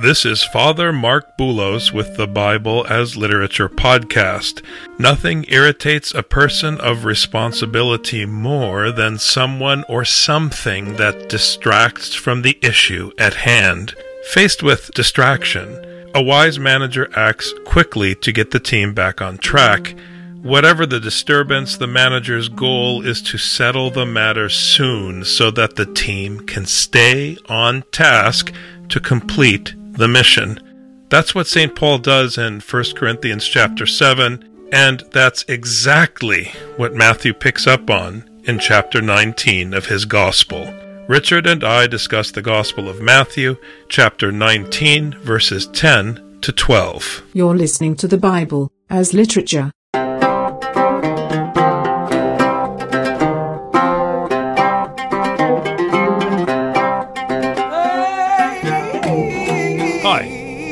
This is Father Marc Boulos with the Bible as Literature podcast. Nothing irritates a person of responsibility more than someone or something that distracts from the issue at hand. Faced with distraction, a wise manager acts quickly to get the team back on track. Whatever the disturbance, the manager's goal is to settle the matter soon so that the team can stay on task to complete the mission. That's what St. Paul does in 1 Corinthians chapter 7, and that's exactly what Matthew picks up on in chapter 19 of his gospel. Richard and I discuss the Gospel of Matthew, chapter 19, verses 10 to 12. You're listening to the Bible as literature. Hi,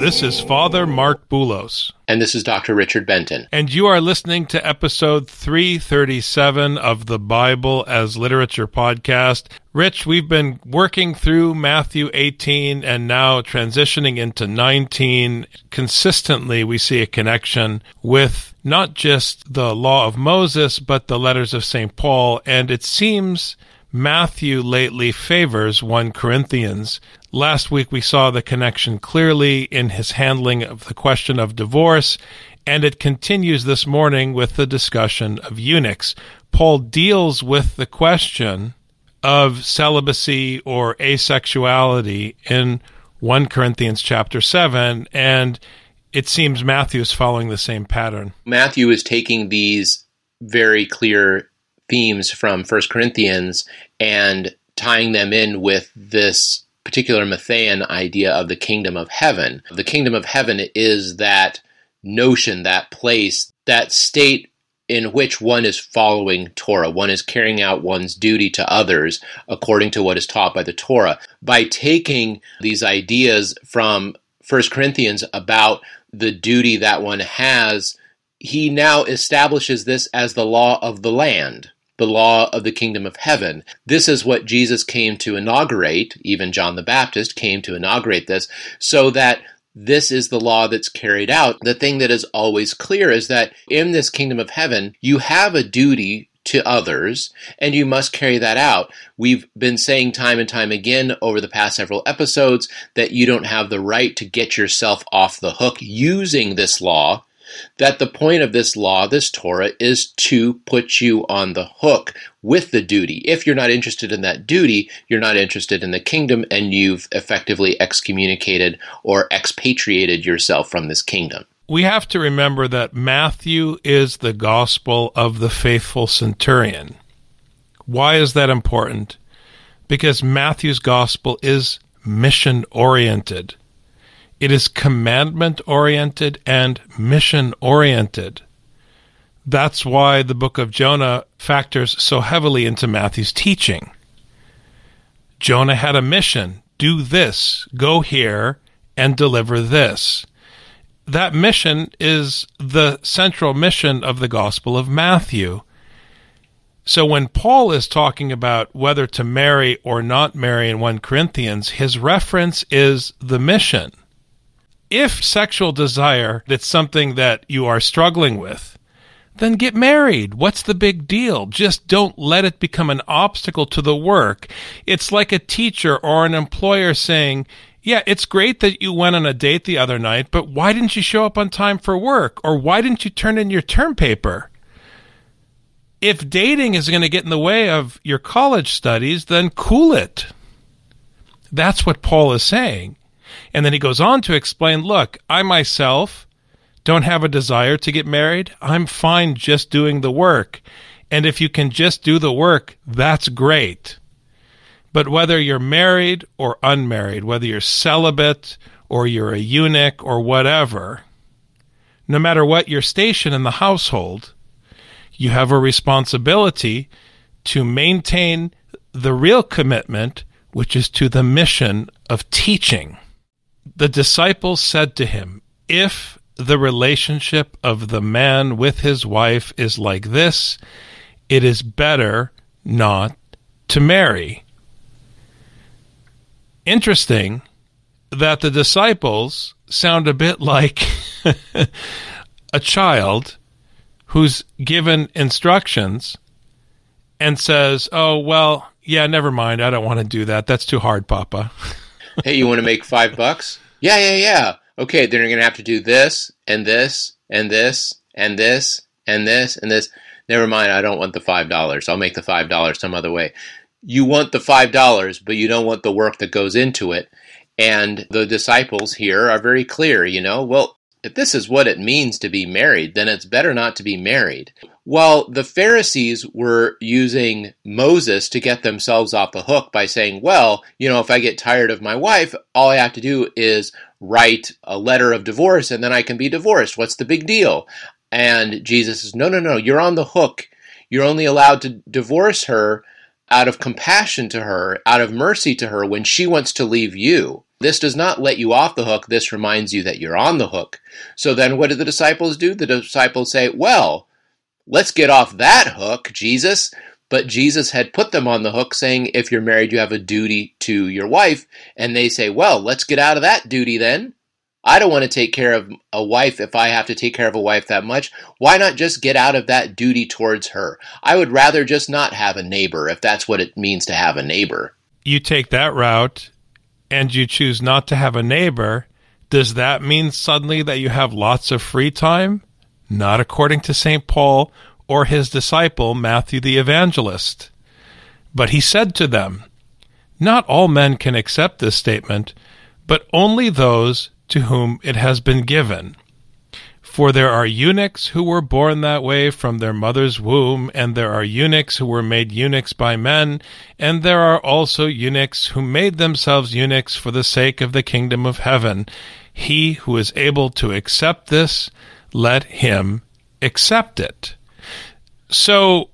this is Father Marc Boulos. And this is Dr. Richard Benton. And you are listening to episode 337 of the Bible as Literature podcast. Rich, we've been working through Matthew 18 and now transitioning into 19. Consistently, we see a connection with not just the law of Moses, but the letters of St. Paul. And it seems Matthew lately favors 1 Corinthians. Last week we saw the connection clearly in his handling of the question of divorce, and it continues this morning with the discussion of eunuchs. Paul deals with the question of celibacy or asexuality in 1 Corinthians chapter 7, and it seems Matthew is following the same pattern. Matthew is taking these very clear themes from 1 Corinthians and tying them in with this particular Matthean idea of the kingdom of heaven. The kingdom of heaven is that notion, that place, that state in which one is following Torah, one is carrying out one's duty to others according to what is taught by the Torah. By taking these ideas from 1 Corinthians about the duty that one has, he now establishes this as the law of the land the law of the kingdom of heaven. This is what Jesus came to inaugurate, even John the Baptist came to inaugurate this, so that this is the law that's carried out. The thing that is always clear is that in this kingdom of heaven, you have a duty to others, and you must carry that out. We've been saying time and time again over the past several episodes that you don't have the right to get yourself off the hook using this law that the point of this law, this Torah, is to put you on the hook with the duty. If you're not interested in that duty, you're not interested in the kingdom, and you've effectively excommunicated or expatriated yourself from this kingdom. We have to remember that Matthew is the gospel of the faithful centurion. Why is that important? Because Matthew's gospel is mission oriented. It is commandment oriented and mission oriented. That's why the book of Jonah factors so heavily into Matthew's teaching. Jonah had a mission do this, go here, and deliver this. That mission is the central mission of the Gospel of Matthew. So when Paul is talking about whether to marry or not marry in 1 Corinthians, his reference is the mission if sexual desire is something that you are struggling with, then get married. What's the big deal? Just don't let it become an obstacle to the work. It's like a teacher or an employer saying, yeah, it's great that you went on a date the other night, but why didn't you show up on time for work? Or why didn't you turn in your term paper? If dating is going to get in the way of your college studies, then cool it. That's what Paul is saying. And then he goes on to explain look, I myself don't have a desire to get married. I'm fine just doing the work. And if you can just do the work, that's great. But whether you're married or unmarried, whether you're celibate or you're a eunuch or whatever, no matter what your station in the household, you have a responsibility to maintain the real commitment, which is to the mission of teaching. The disciples said to him, If the relationship of the man with his wife is like this, it is better not to marry. Interesting that the disciples sound a bit like a child who's given instructions and says, Oh, well, yeah, never mind. I don't want to do that. That's too hard, Papa. hey, you want to make five bucks? Yeah, yeah, yeah. Okay, then you're going to have to do this and this and this and this and this and this. Never mind, I don't want the $5. I'll make the $5 some other way. You want the $5, but you don't want the work that goes into it. And the disciples here are very clear, you know, well, if this is what it means to be married, then it's better not to be married. While the Pharisees were using Moses to get themselves off the hook by saying, well, you know, if I get tired of my wife, all I have to do is write a letter of divorce and then I can be divorced. What's the big deal? And Jesus says, no, no, no, you're on the hook. You're only allowed to divorce her out of compassion to her, out of mercy to her when she wants to leave you. This does not let you off the hook. This reminds you that you're on the hook. So then what do the disciples do? The disciples say, Well, let's get off that hook, Jesus. But Jesus had put them on the hook, saying, If you're married, you have a duty to your wife. And they say, Well, let's get out of that duty then. I don't want to take care of a wife if I have to take care of a wife that much. Why not just get out of that duty towards her? I would rather just not have a neighbor if that's what it means to have a neighbor. You take that route and you choose not to have a neighbor. Does that mean suddenly that you have lots of free time? Not according to St. Paul or his disciple, Matthew the evangelist. But he said to them, Not all men can accept this statement, but only those to whom it has been given. For there are eunuchs who were born that way from their mother's womb, and there are eunuchs who were made eunuchs by men, and there are also eunuchs who made themselves eunuchs for the sake of the kingdom of heaven. He who is able to accept this, let him accept it. So,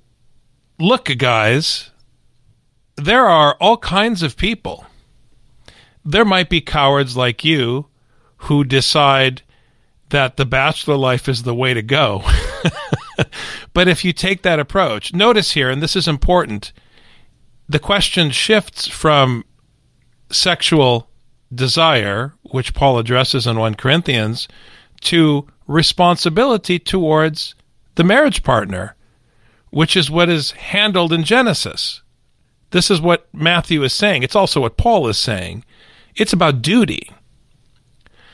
look, guys, there are all kinds of people. There might be cowards like you who decide that the bachelor life is the way to go. but if you take that approach, notice here, and this is important, the question shifts from sexual desire, which Paul addresses in 1 Corinthians, to responsibility towards the marriage partner, which is what is handled in Genesis. This is what Matthew is saying. It's also what Paul is saying. It's about duty.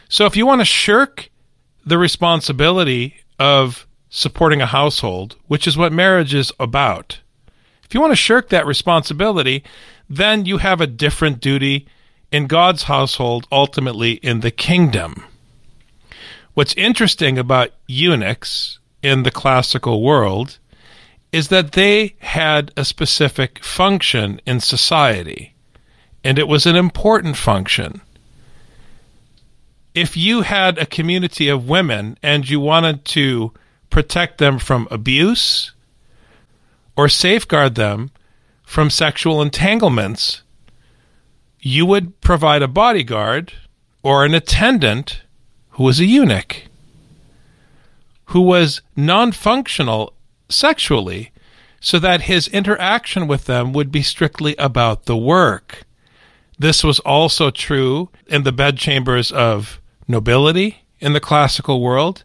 So if you want to shirk the responsibility of supporting a household, which is what marriage is about, if you want to shirk that responsibility, then you have a different duty in God's household, ultimately in the kingdom. What's interesting about eunuchs in the classical world is that they had a specific function in society, and it was an important function. If you had a community of women and you wanted to protect them from abuse or safeguard them from sexual entanglements, you would provide a bodyguard or an attendant who was a eunuch, who was non functional sexually, so that his interaction with them would be strictly about the work. This was also true in the bedchambers of nobility in the classical world.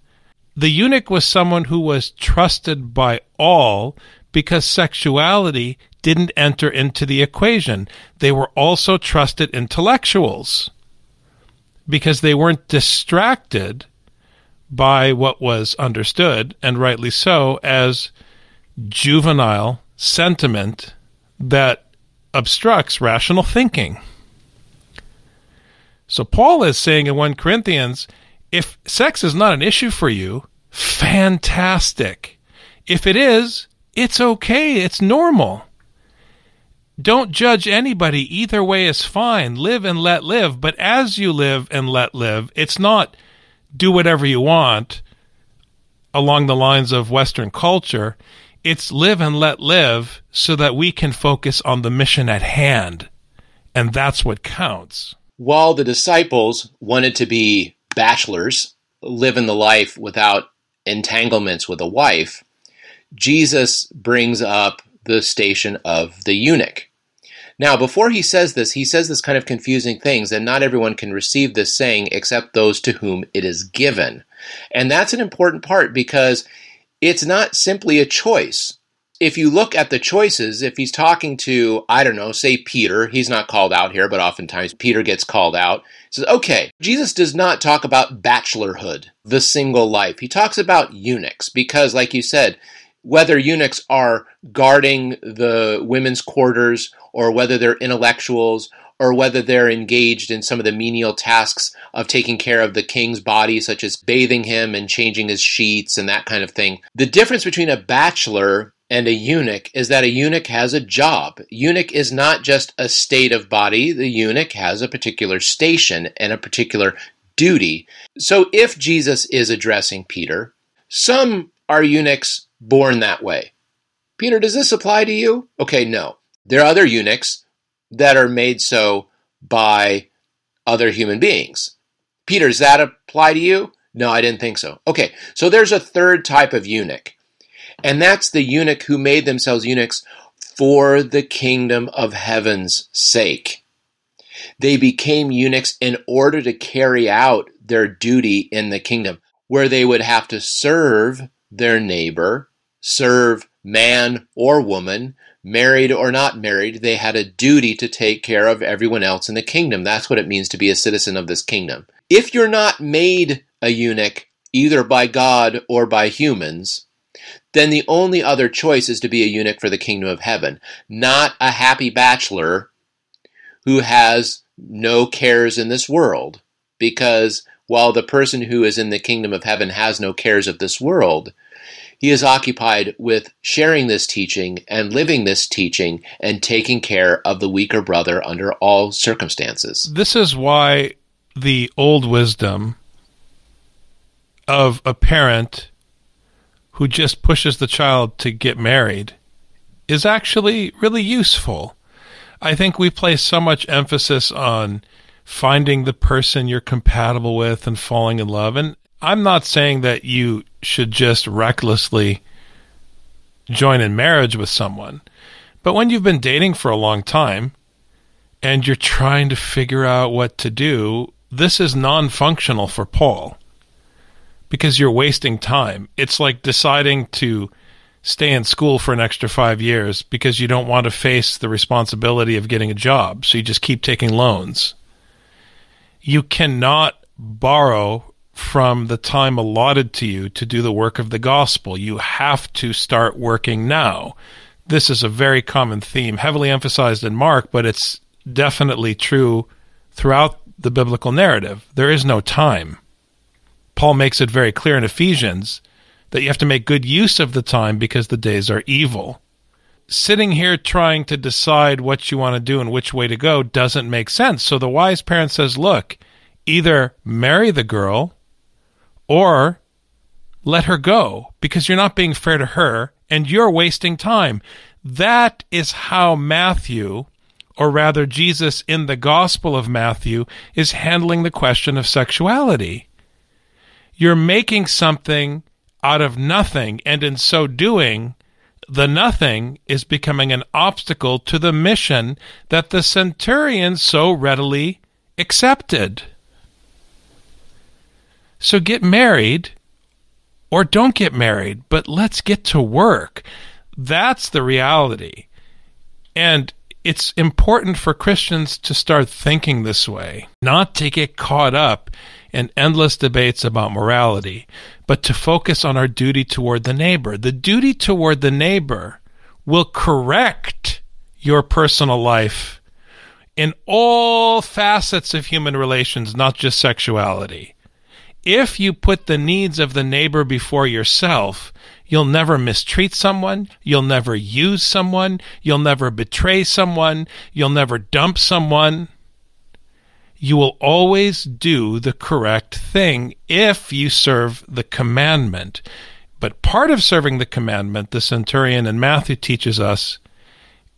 The eunuch was someone who was trusted by all because sexuality didn't enter into the equation. They were also trusted intellectuals because they weren't distracted by what was understood, and rightly so, as juvenile sentiment that obstructs rational thinking. So Paul is saying in 1 Corinthians, if sex is not an issue for you, fantastic. If it is, it's okay. It's normal. Don't judge anybody. Either way is fine. Live and let live. But as you live and let live, it's not do whatever you want along the lines of Western culture. It's live and let live so that we can focus on the mission at hand. And that's what counts. While the disciples wanted to be bachelors, living the life without entanglements with a wife, Jesus brings up the station of the eunuch. Now, before he says this, he says this kind of confusing things, and not everyone can receive this saying except those to whom it is given. And that's an important part because it's not simply a choice. If you look at the choices, if he's talking to, I don't know, say Peter, he's not called out here, but oftentimes Peter gets called out. He says, okay, Jesus does not talk about bachelorhood, the single life. He talks about eunuchs because, like you said, whether eunuchs are guarding the women's quarters or whether they're intellectuals or whether they're engaged in some of the menial tasks of taking care of the king's body, such as bathing him and changing his sheets and that kind of thing. The difference between a bachelor and a eunuch is that a eunuch has a job. Eunuch is not just a state of body, the eunuch has a particular station and a particular duty. So if Jesus is addressing Peter, some are eunuchs born that way. Peter, does this apply to you? Okay, no. There are other eunuchs that are made so by other human beings. Peter, does that apply to you? No, I didn't think so. Okay, so there's a third type of eunuch, and that's the eunuch who made themselves eunuchs for the kingdom of heaven's sake. They became eunuchs in order to carry out their duty in the kingdom, where they would have to serve their neighbor, serve man or woman, married or not married, they had a duty to take care of everyone else in the kingdom. That's what it means to be a citizen of this kingdom. If you're not made a eunuch, either by God or by humans, then the only other choice is to be a eunuch for the kingdom of heaven, not a happy bachelor who has no cares in this world. Because while the person who is in the kingdom of heaven has no cares of this world, he is occupied with sharing this teaching and living this teaching and taking care of the weaker brother under all circumstances. This is why the old wisdom of a parent who just pushes the child to get married is actually really useful. I think we place so much emphasis on finding the person you're compatible with and falling in love. And I'm not saying that you should just recklessly join in marriage with someone. But when you've been dating for a long time and you're trying to figure out what to do, this is non functional for Paul because you're wasting time. It's like deciding to stay in school for an extra five years because you don't want to face the responsibility of getting a job. So you just keep taking loans. You cannot borrow from the time allotted to you to do the work of the gospel. You have to start working now. This is a very common theme, heavily emphasized in Mark, but it's definitely true throughout the biblical narrative. There is no time. Paul makes it very clear in Ephesians that you have to make good use of the time because the days are evil. Sitting here trying to decide what you want to do and which way to go doesn't make sense. So the wise parent says, look, either marry the girl or let her go because you're not being fair to her and you're wasting time. That is how Matthew, or rather Jesus in the Gospel of Matthew, is handling the question of sexuality. You're making something out of nothing, and in so doing, the nothing is becoming an obstacle to the mission that the centurion so readily accepted. So get married or don't get married, but let's get to work. That's the reality. And it's important for Christians to start thinking this way, not to get caught up in endless debates about morality, but to focus on our duty toward the neighbor. The duty toward the neighbor will correct your personal life in all facets of human relations, not just sexuality if you put the needs of the neighbor before yourself, You'll never mistreat someone. You'll never use someone. You'll never betray someone. You'll never dump someone. You will always do the correct thing if you serve the commandment. But part of serving the commandment, the centurion in Matthew teaches us,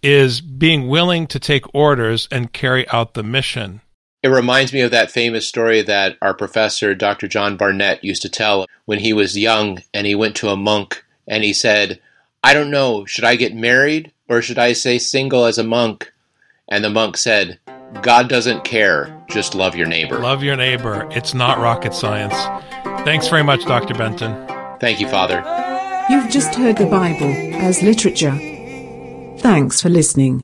is being willing to take orders and carry out the mission. It reminds me of that famous story that our professor, Dr. John Barnett, used to tell when he was young and he went to a monk and he said, I don't know, should I get married or should I stay single as a monk? And the monk said, God doesn't care, just love your neighbor. Love your neighbor. It's not rocket science. Thanks very much, Dr. Benton. Thank you, Father. You've just heard the Bible as literature. Thanks for listening.